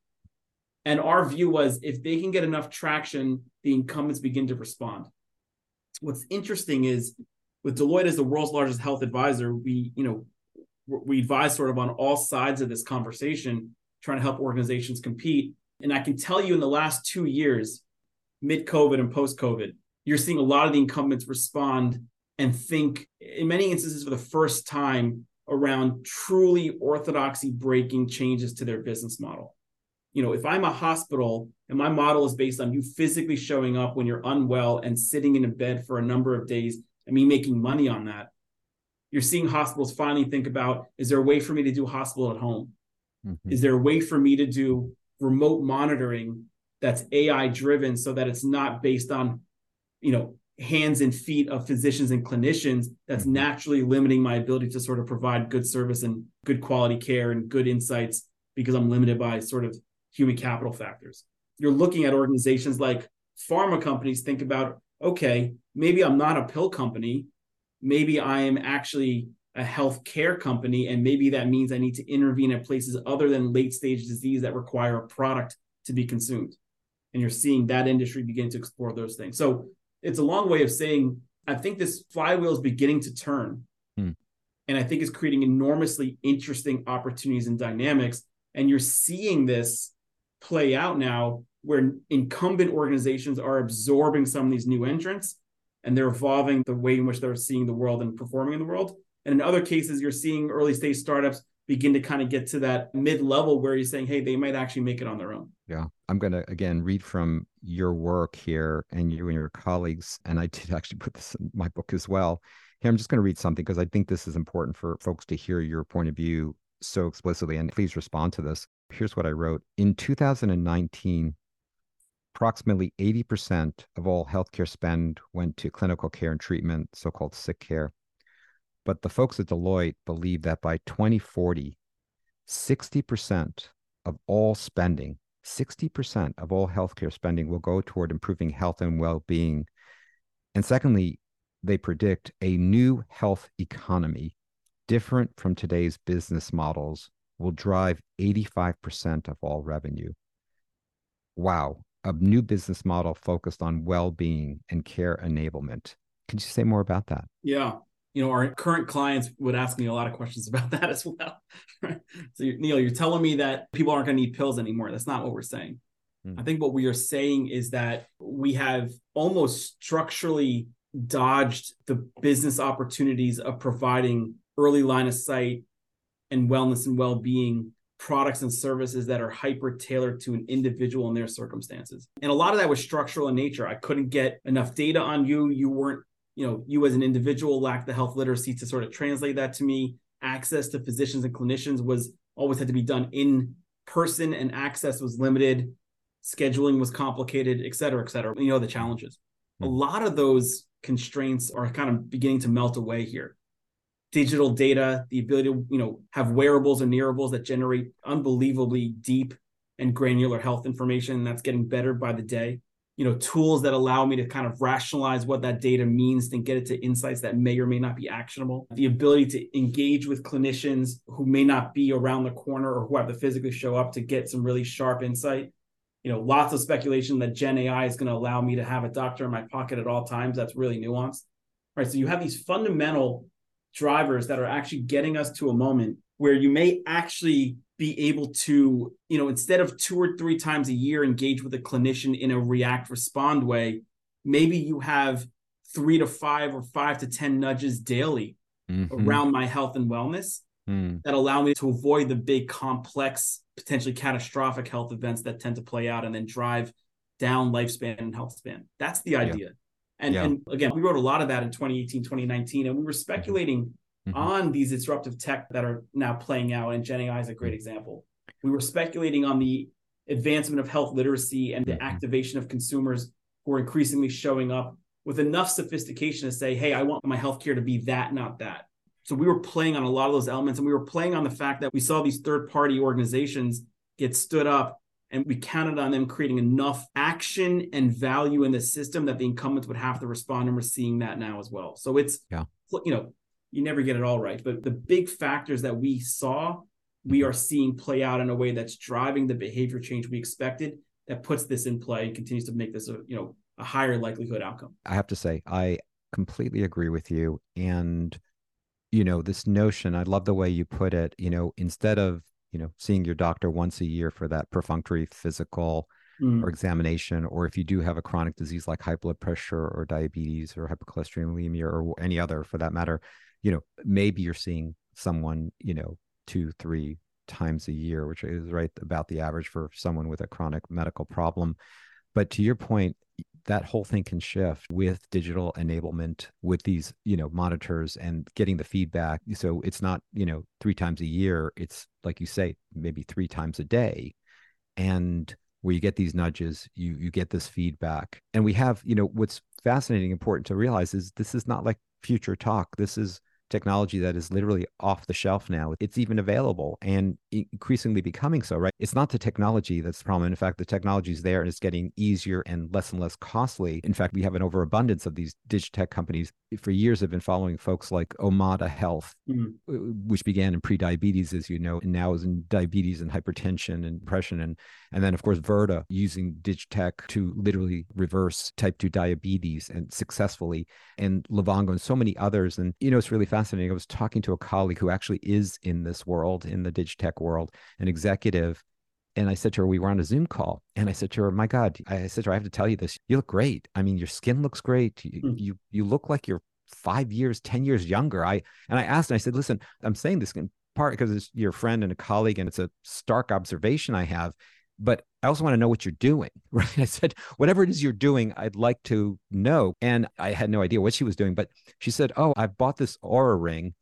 And our view was if they can get enough traction, the incumbents begin to respond. What's interesting is with Deloitte as the world's largest health advisor, we, you know, we advise sort of on all sides of this conversation, trying to help organizations compete. And I can tell you in the last two years, mid COVID and post COVID, you're seeing a lot of the incumbents respond and think, in many instances, for the first time, around truly orthodoxy breaking changes to their business model. You know, if I'm a hospital and my model is based on you physically showing up when you're unwell and sitting in a bed for a number of days and me making money on that, you're seeing hospitals finally think about is there a way for me to do hospital at home? Mm-hmm. Is there a way for me to do remote monitoring that's AI driven so that it's not based on, you know, hands and feet of physicians and clinicians that's mm-hmm. naturally limiting my ability to sort of provide good service and good quality care and good insights because I'm limited by sort of human capital factors. You're looking at organizations like pharma companies think about, okay, maybe I'm not a pill company. Maybe I am actually a healthcare company. And maybe that means I need to intervene at places other than late stage disease that require a product to be consumed. And you're seeing that industry begin to explore those things. So it's a long way of saying I think this flywheel is beginning to turn. Hmm. And I think it's creating enormously interesting opportunities and dynamics. And you're seeing this play out now where incumbent organizations are absorbing some of these new entrants and they're evolving the way in which they're seeing the world and performing in the world. And in other cases, you're seeing early stage startups begin to kind of get to that mid level where you're saying, hey, they might actually make it on their own. Yeah. I'm going to again read from your work here and you and your colleagues. And I did actually put this in my book as well. Here, I'm just going to read something because I think this is important for folks to hear your point of view so explicitly. And please respond to this. Here's what I wrote In 2019, approximately 80% of all healthcare spend went to clinical care and treatment, so called sick care. But the folks at Deloitte believe that by 2040, 60% of all spending, 60% of all healthcare spending will go toward improving health and well being. And secondly, they predict a new health economy different from today's business models will drive 85% of all revenue. Wow, a new business model focused on well being and care enablement. Could you say more about that? Yeah you know, our current clients would ask me a lot of questions about that as well. so, Neal, you're telling me that people aren't going to need pills anymore. That's not what we're saying. Mm. I think what we are saying is that we have almost structurally dodged the business opportunities of providing early line of sight and wellness and well-being products and services that are hyper tailored to an individual and their circumstances. And a lot of that was structural in nature. I couldn't get enough data on you. You weren't you know you as an individual lack the health literacy to sort of translate that to me. Access to physicians and clinicians was always had to be done in person and access was limited. Scheduling was complicated et cetera et cetera. You know the challenges. Mm-hmm. a hmm. lot of those constraints are kind of beginning to melt away here. Digital data the ability to you know have wearables and nearables that generate unbelievably deep and granular health information that's getting better by the day you know tools that allow me to kind of rationalize what that data means and get it to insights that may or may not be actionable. The ability to engage with clinicians who may not be around the corner or who have to physically show up to get some really sharp insight. You know lots of speculation that gen ai is going to allow me to have a doctor in my pocket at all times. That's really nuanced. Right so you have these fundamental drivers that are actually getting us to a moment where you may actually be able to, you know, instead of two or three times a year engage with a clinician in a react respond way, maybe you have three to five or five to 10 nudges daily mm-hmm. around my health and wellness mm. that allow me to avoid the big complex potentially catastrophic health events that tend to play out and then drive down lifespan and health span that's the idea yeah. And, yeah. and again we wrote a lot of that in 2018 2019 and we were speculating mm-hmm. on these disruptive tech that are now playing out and gen ai is a great mm-hmm. example we were speculating on the advancement of health literacy and the mm-hmm. activation of consumers who are increasingly showing up with enough sophistication to say, hey, I want my healthcare to be that, not that. So we were playing on a lot of those elements and we were playing on the fact that we saw these third party organizations get stood up and we counted on them creating enough action and value in the system that the incumbents would have to respond and we're seeing that now as well so it's yeah you know you never get it all right but the big factors that we saw we are seeing play out in a way that's driving the behavior change we expected that puts this in play and continues to make this a you know a higher likelihood outcome. I have to say, I completely agree with you. And, you know, this notion, I love the way you put it, you know, instead of, you know, seeing your doctor once a year for that perfunctory physical mm. or examination, or if you do have a chronic disease like high blood pressure or diabetes or hypercholesterolemia or any other for that matter, you know, maybe you're seeing someone, you know, two, three times a year, which is right about the average for someone with a chronic medical problem. But to your point, that whole thing can shift with digital enablement with these you know monitors and getting the feedback. So it's not you know three times a year. It's like you say maybe three times a day. And where you get these nudges you you get this feedback. And we have you know what's fascinating important to realize is this is not like future talk. This is technology that is literally off the shelf now. It's even available and increasingly becoming so, right? It's not the technology that's the problem. In fact, the technology is there and it's getting easier and less and less costly. In fact, we have an overabundance of these digitech companies. For years, I've been following folks like Omada Health, mm-hmm. which began in pre-diabetes, as you know, and now is in diabetes and hypertension and depression. And, and then, of course, Virta using digitech to literally reverse type 2 diabetes and successfully, and Livongo and so many others. And, you know, it's really fascinating. I was talking to a colleague who actually is in this world, in the digitech world, an executive. And I said to her, we were on a Zoom call. And I said to her, my God, I said to her, I have to tell you this. You look great. I mean, your skin looks great. You, mm. you, you look like you're five years, 10 years younger. I, and I asked, and I said, listen, I'm saying this in part because it's your friend and a colleague, and it's a stark observation I have but I also want to know what you're doing, right? I said, whatever it is you're doing, I'd like to know. And I had no idea what she was doing, but she said, Oh, I bought this Oura ring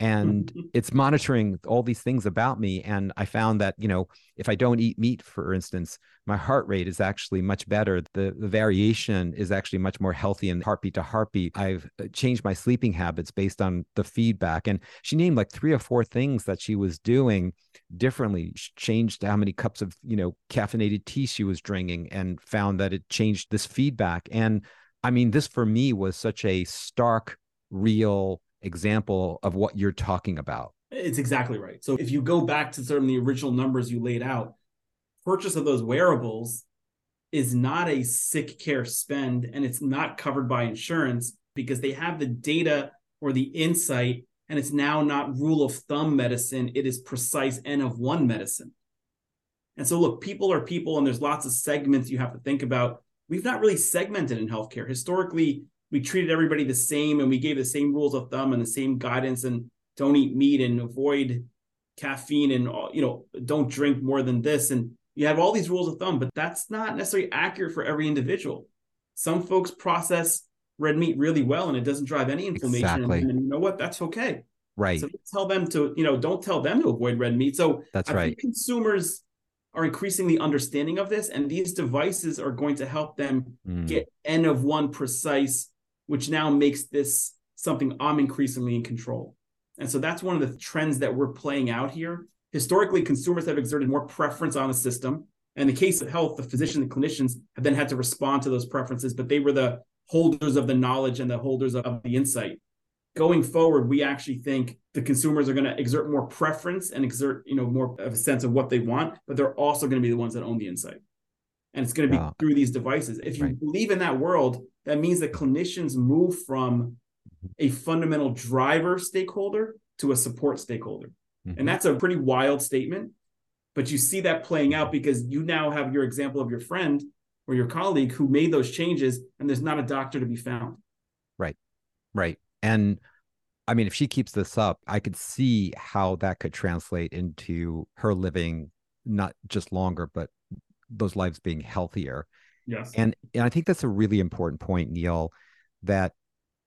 and it's monitoring all these things about me and i found that you know if i don't eat meat for instance my heart rate is actually much better the, the variation is actually much more healthy in heartbeat to heartbeat i've uh, changed my sleeping habits based on the feedback and she named like three or four things that she was doing differently changed how many cups of you know caffeinated tea she was drinking and found that it changed this feedback and i mean this for me was such a stark real example of what you're talking about. It's exactly right. So if you go back to of the original numbers you laid out, purchase of those wearables is not a sick care spend and it's not covered by insurance because they have the data or the insight and it's now not rule of thumb medicine it is precise n of 1 medicine. And so look people are people and there's lots of segments you have to think about. We've not really segmented in healthcare. Historically we treated everybody the same and we gave the same rules of thumb and the same guidance and don't eat meat and avoid caffeine and you know don't drink more than this. And you have all these rules of thumb but that's not necessarily accurate for every individual. Some folks process red meat really well and it doesn't drive any inflammation exactly. and, and, you know what that's okay right so tell them to you know don't tell them to avoid red meat so that's I right consumers are increasingly understanding of this and these devices are going to help them mm. get n of one precise which now makes this something I'm increasingly in control. And so that's one of the trends that we're playing out here. Historically, consumers have exerted more preference on the system. And in the case of health, the physicians and clinicians have then had to respond to those preferences, but they were the holders of the knowledge and the holders of the insight. Going forward, we actually think the consumers are going to exert more preference and exert, you know, more of a sense of what they want, but they're also going to be the ones that own the insight. And it's going to be through these devices. If you right. believe in that world, that means that clinicians move from a fundamental driver stakeholder to a support stakeholder. Mm-hmm. And that's a pretty wild statement. But you see that playing out because you now have your example of your friend or your colleague who made those changes, and there's not a doctor to be found. Right. Right. And I mean, if she keeps this up, I could see how that could translate into her living not just longer, but those lives being healthier. Yes. And and I think that's a really important point, Neal, that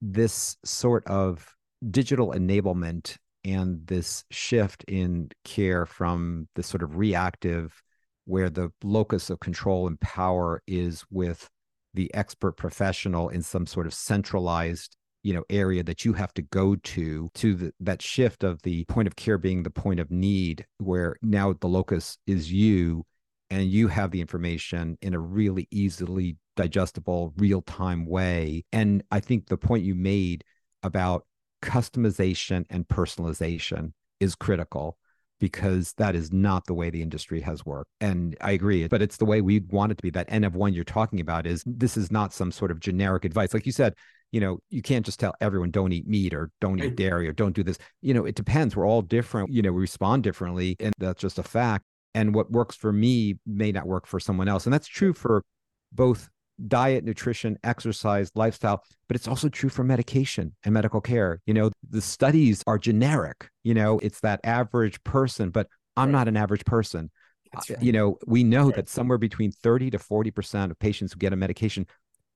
this sort of digital enablement and this shift in care from this sort of reactive where the locus of control and power is with the expert professional in some sort of centralized you know area that you have to go to to the, that shift of the point of care being the point of need where now the locus is you and you have the information in a really easily digestible real-time way. And i think the point you made about customization and personalization is critical because that is not the way the industry has worked. And I agree, but it's the way we want it to be. That N of one you're talking about is this is not some sort of generic advice. Like you said, you know, you can't just tell everyone don't eat meat or don't eat dairy or don't do this. You know, it depends. We're all different. You know, we respond differently, and that's just a fact. And what works for me may not work for someone else. And that's true for both diet, nutrition, exercise, lifestyle, but it's also true for medication and medical care. You know, the studies are generic, you know, it's that average person, but I'm not an average person. Uh, right. You know, we know right. that somewhere between 30 to 40% of patients who get a medication,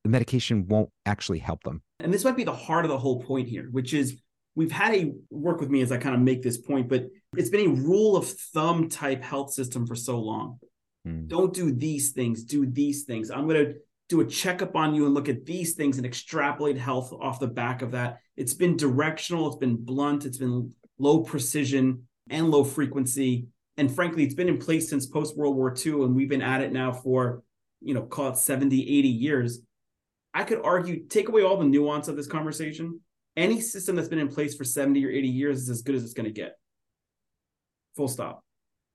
the medication won't actually help them. And this might be the heart of the whole point here, which is we've had a work with me as I kind of make this point, but it's been a rule of thumb type health system for so long. Hmm. Don't do these things, do these things. I'm going to do a checkup on you and look at these things and extrapolate health off the back of that. It's been directional, it's been blunt, it's been low precision and low frequency. And frankly, it's been in place since post World War II, and we've been at it now for, you know, call it 70, 80 years. I could argue, take away all the nuance of this conversation. Any system that's been in place for 70 or 80 years is as good as it's going to get. Full stop.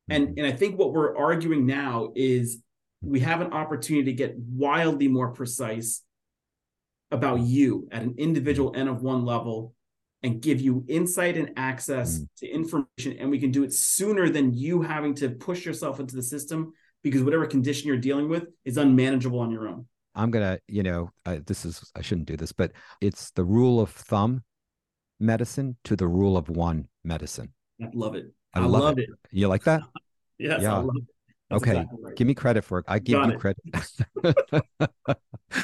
And, mm-hmm. and I think what we're arguing now is we have an opportunity to get wildly more precise about you at an individual N of one level and give you insight and access mm. to information. And we can do it sooner than you having to push yourself into the system because whatever condition you're dealing with is unmanageable on your own. I'm going to, you know, uh, this is, I shouldn't do this, but it's the rule of thumb medicine to the rule of one medicine. I love it. I, I love, love it. it. You like that? yes, yeah. That's okay, exactly right. give me credit for it. I give Got you it. credit.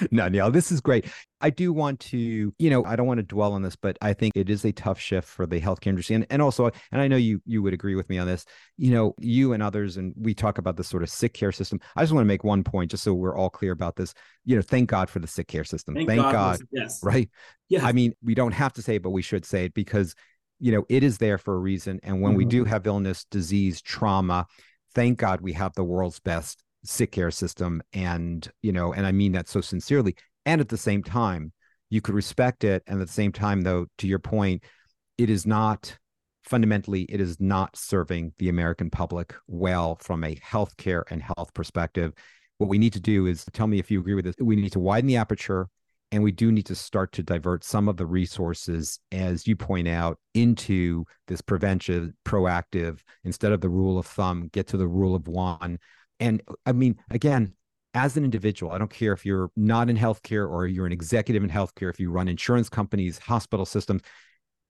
no, Neal, this is great. I do want to, you know, I don't want to dwell on this, but I think it is a tough shift for the healthcare industry, and and also, and I know you you would agree with me on this. You know, you and others, and we talk about this sort of sick care system. I just want to make one point, just so we're all clear about this. You know, thank God for the sick care system. Thank, thank God, God yes, right? Yeah. I mean, we don't have to say it, but we should say it because you know it is there for a reason. And when mm-hmm. we do have illness, disease, trauma thank God we have the world's best sick care system. And, you know, and I mean that so sincerely. And at the same time, you could respect it. And at the same time, though, to your point, it is not fundamentally, it is not serving the American public well from a healthcare and health perspective. What we need to do is tell me if you agree with this. We need to widen the aperture and we do need to start to divert some of the resources, as you point out, into this prevention, proactive, instead of the rule of thumb, get to the rule of one. And I mean, again, as an individual, I don't care if you're not in healthcare or you're an executive in healthcare, if you run insurance companies, hospital systems,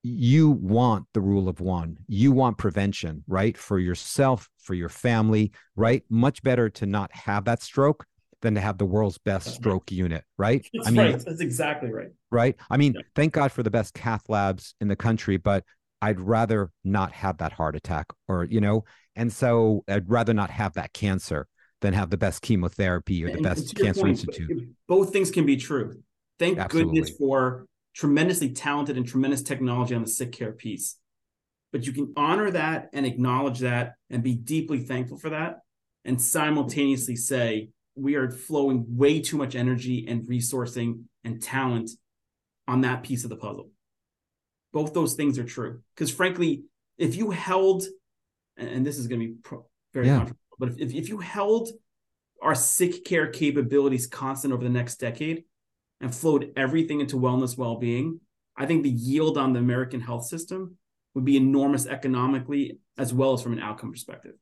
you want the rule of one. You want prevention, right? For yourself, for your family, right? Much better to not have that stroke than to have the world's best stroke unit, right? That's I mean, right. That's exactly right. Right. I mean, yeah. thank God for the best cath labs in the country, but I'd rather not have that heart attack or, you know, and so I'd rather not have that cancer than have the best chemotherapy or the and best cancer point, institute. Both things can be true. Thank Absolutely. goodness for tremendously talented and tremendous technology on the sick care piece. But you can honor that and acknowledge that and be deeply thankful for that and simultaneously say, we are flowing way too much energy and resourcing and talent on that piece of the puzzle. Both those things are true. Because frankly, if you held, and this is going to be pro- very yeah. controversial, but if, if you held our sick care capabilities constant over the next decade and flowed everything into wellness well-being, I think the yield on the American health system would be enormous economically as well as from an outcome perspective.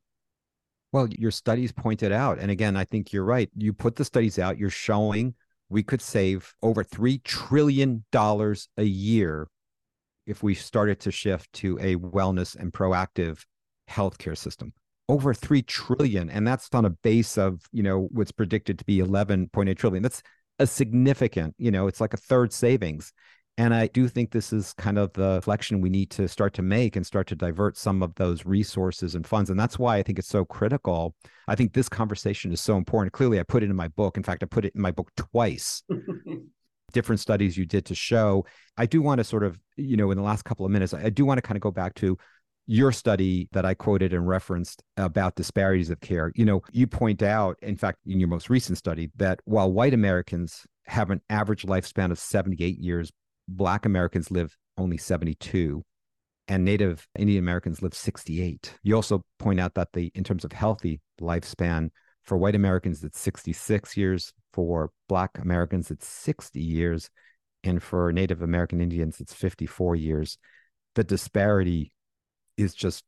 Well, your studies pointed out, and again, I think you're right. You put the studies out, you're showing we could save over $3 trillion a year if we started to shift to a wellness and proactive healthcare system. Over 3 trillion and that's on a base of you know what's predicted to be 11.8 trillion. That's a significant you know it's like a third savings and I do think this is kind of the flexion we need to start to make and start to divert some of those resources and funds. And that's why I think it's so critical. I think this conversation is so important. Clearly, I put it in my book. In fact, I put it in my book twice. Different studies you did to show. I do want to sort of, you know, in the last couple of minutes, I do want to kind of go back to your study that I quoted and referenced about disparities of care. You know, you point out, in fact, in your most recent study, that while white Americans have an average lifespan of 78 years Black Americans live only 72 and Native Indian Americans live 68. You also point out that the, in terms of healthy lifespan, for white Americans, it's 66 years. For Black Americans, it's 60 years. And for Native American Indians, it's 54 years. The disparity is just,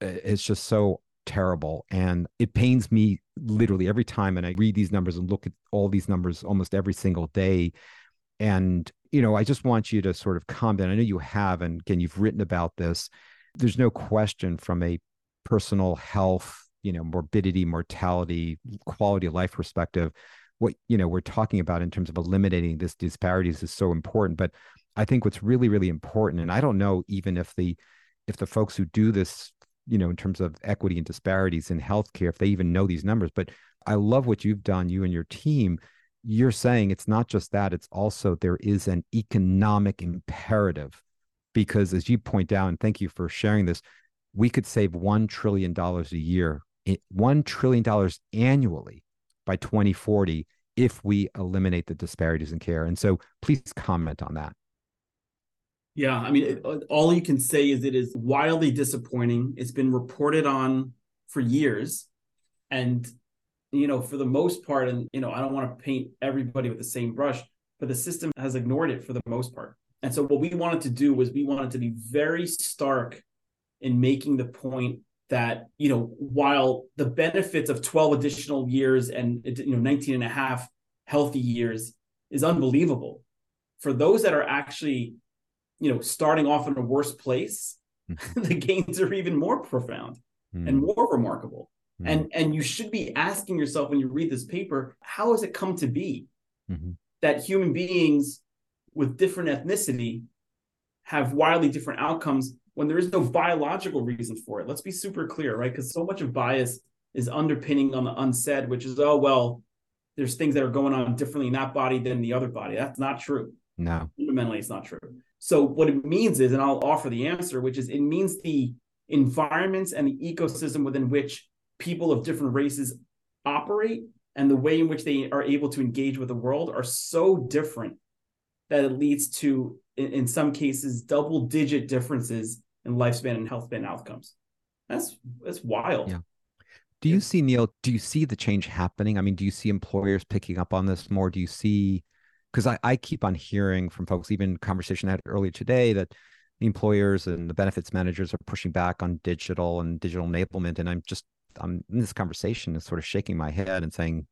it's just so terrible. And it pains me literally every time. And I read these numbers and look at all these numbers almost every single day. And you know, I just want you to sort of comment. I know you have, and again, you've written about this. There's no question from a personal health, you know, morbidity, mortality, quality of life perspective, what you know we're talking about in terms of eliminating this disparities is so important. But I think what's really, really important, and I don't know even if the if the folks who do this, you know, in terms of equity and disparities in healthcare, if they even know these numbers, but I love what you've done, you and your team, you're saying it's not just that, it's also there is an economic imperative. Because as you point out, and thank you for sharing this, we could save $1 trillion a year, eh, $1 trillion annually by 2040 if we eliminate the disparities in care. And so please comment on that. Yeah, I mean, it, uh, all you can say is it is wildly disappointing. It's been reported on for years. And you know, for the most part, and you know, I don't want to paint everybody with the same brush, but the system has ignored it for the most part. And so what we wanted to do was we wanted to be very stark in making the point that, you know, while the benefits of 12 additional years and you know 19 and a half healthy years is unbelievable. For those that are actually, you know, starting off in a worse place, the gains are even more profound mm. and more remarkable. Mm-hmm. And and you should be asking yourself when you read this paper, how has it come to be mm-hmm. that human beings with different ethnicity have wildly different outcomes when there is no biological reason for it? Let's be super clear, right? Because so much of bias is underpinning on the unsaid, which is, oh well, there's things that are going on differently in that body than the other body. That's not true. No. Fundamentally, it's not true. So what it means is, and I'll offer the answer, which is it means the environments and the ecosystem within which people of different races operate and the way in which they are able to engage with the world are so different that it leads to in, in some cases double digit differences in lifespan and health span outcomes. That's that's wild. Yeah. Do you see Neal do you see the change happening? I mean do you see employers picking up on this more? Do you see because I, I keep on hearing from folks even conversation I had earlier today that the employers and the benefits managers are pushing back on digital and digital enablement and i'm just I'm in this conversation is sort of shaking my head and saying,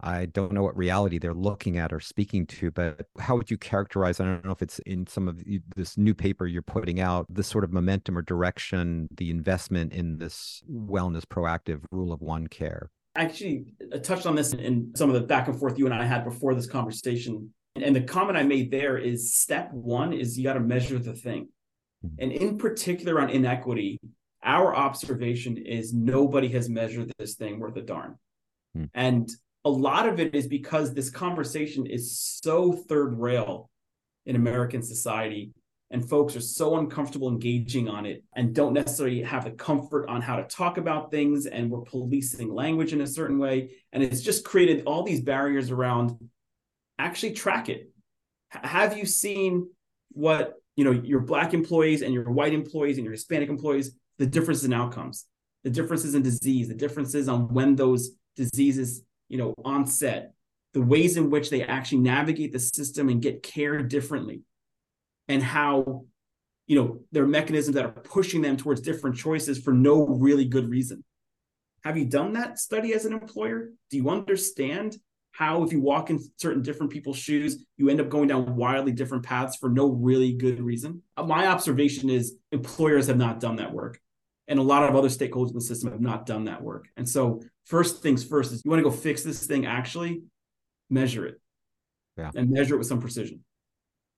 I don't know what reality they're looking at or speaking to, but how would you characterize? I don't know if it's in some of this new paper you're putting out, this sort of momentum or direction, the investment in this wellness proactive rule of one care. I actually touched on this in some of the back and forth you and I had before this conversation. And the comment I made there is step one is you got to measure the thing. Mm-hmm. And in particular on inequity, our observation is nobody has measured this thing worth a darn. Hmm. And a lot of it is because this conversation is so third rail in American society and folks are so uncomfortable engaging on it and don't necessarily have the comfort on how to talk about things and we're policing language in a certain way and it's just created all these barriers around actually track it H- have you seen what you know your black employees and your white employees and your hispanic employees the differences in outcomes, the differences in disease, the differences on when those diseases, you know, onset, the ways in which they actually navigate the system and get care differently, and how, you know, there are mechanisms that are pushing them towards different choices for no really good reason. Have you done that study as an employer? Do you understand how if you walk in certain different people's shoes, you end up going down wildly different paths for no really good reason. My observation is employers have not done that work. And a lot of other stakeholders in the system have not done that work. And so, first things first is you want to go fix this thing, actually measure it. Yeah. And measure it with some precision.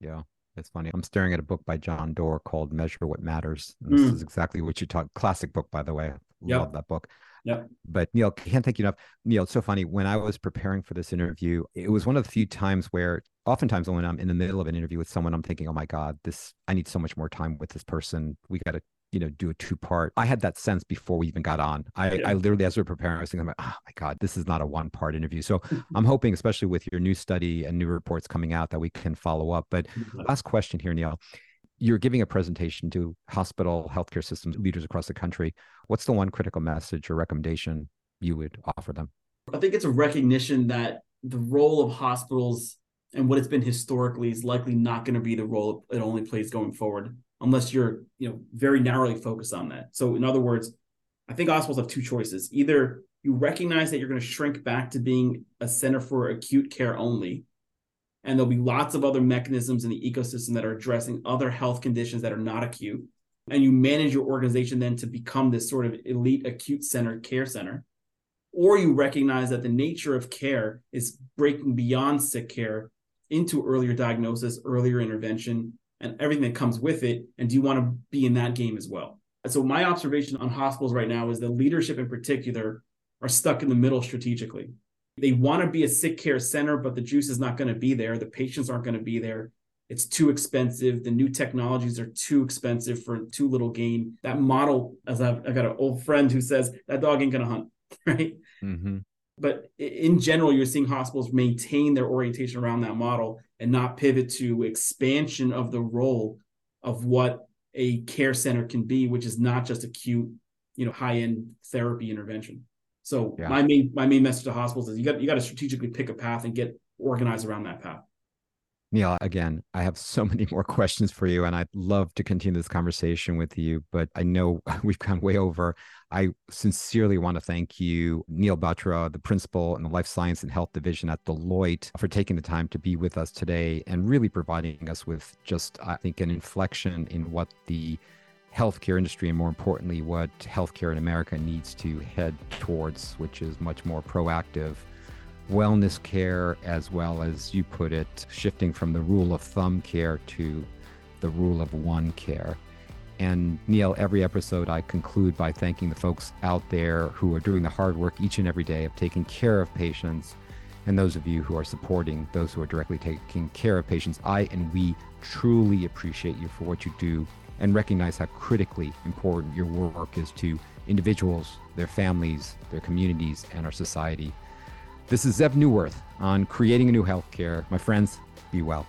Yeah. It's funny. I'm staring at a book by John Doerr called Measure What Matters. And this mm. is exactly what you talk. Classic book, by the way. Love that book. Yeah. But Neal, can't thank you enough. Neal, it's so funny. When I was preparing for this interview, it was one of the few times where oftentimes when I'm in the middle of an interview with someone, I'm thinking, oh my God, this I need so much more time with this person. We got to you know, do a two part. I had that sense before we even got on. I, yeah. I literally, as we are preparing, I was thinking, oh my God, this is not a one part interview. So I'm hoping, especially with your new study and new reports coming out, that we can follow up. But mm-hmm. last question here, Neal. You're giving a presentation to hospital healthcare systems leaders across the country. What's the one critical message or recommendation you would offer them? I think it's a recognition that the role of hospitals and what it's been historically is likely not going to be the role it only plays going forward unless you're you know very narrowly focused on that. So in other words, I think hospitals have two choices. Either you recognize that you're going to shrink back to being a center for acute care only, and there'll be lots of other mechanisms in the ecosystem that are addressing other health conditions that are not acute. And you manage your organization then to become this sort of elite acute center care center. Or you recognize that the nature of care is breaking beyond sick care into earlier diagnosis, earlier intervention, and everything that comes with it? And do you want to be in that game as well? And So my observation on hospitals right now is the leadership in particular are stuck in the middle strategically. They want to be a sick care center, but the juice is not going to be there. The patients aren't going to be there. It's too expensive. The new technologies are too expensive for too little gain. That model, as I've, I've got an old friend who says that dog ain't going to hunt, right? Mm-hmm. But in general, you're seeing hospitals maintain their orientation around that model and not pivot to expansion of the role of what a care center can be, which is not just acute, you know, high end therapy intervention. So yeah. my main my main message to hospitals is you got you got to strategically pick a path and get organized around that path. Neal, again, I have so many more questions for you, and I'd love to continue this conversation with you, but I know we've gone way over. I sincerely want to thank you, Neal Batra, the principal in the Life Science and Health Division at Deloitte, for taking the time to be with us today and really providing us with just, I think, an inflection in what the healthcare industry and more importantly, what healthcare in America needs to head towards, which is much more proactive wellness care, as well as you put it, shifting from the rule of thumb care to the rule of one care. And Neal, every episode I conclude by thanking the folks out there who are doing the hard work each and every day of taking care of patients and those of you who are supporting those who are directly taking care of patients. I and we truly appreciate you for what you do and recognize how critically important your work is to individuals, their families, their communities, and our society. This is Zeev Neuwirth on Creating a New Healthcare. My friends, be well.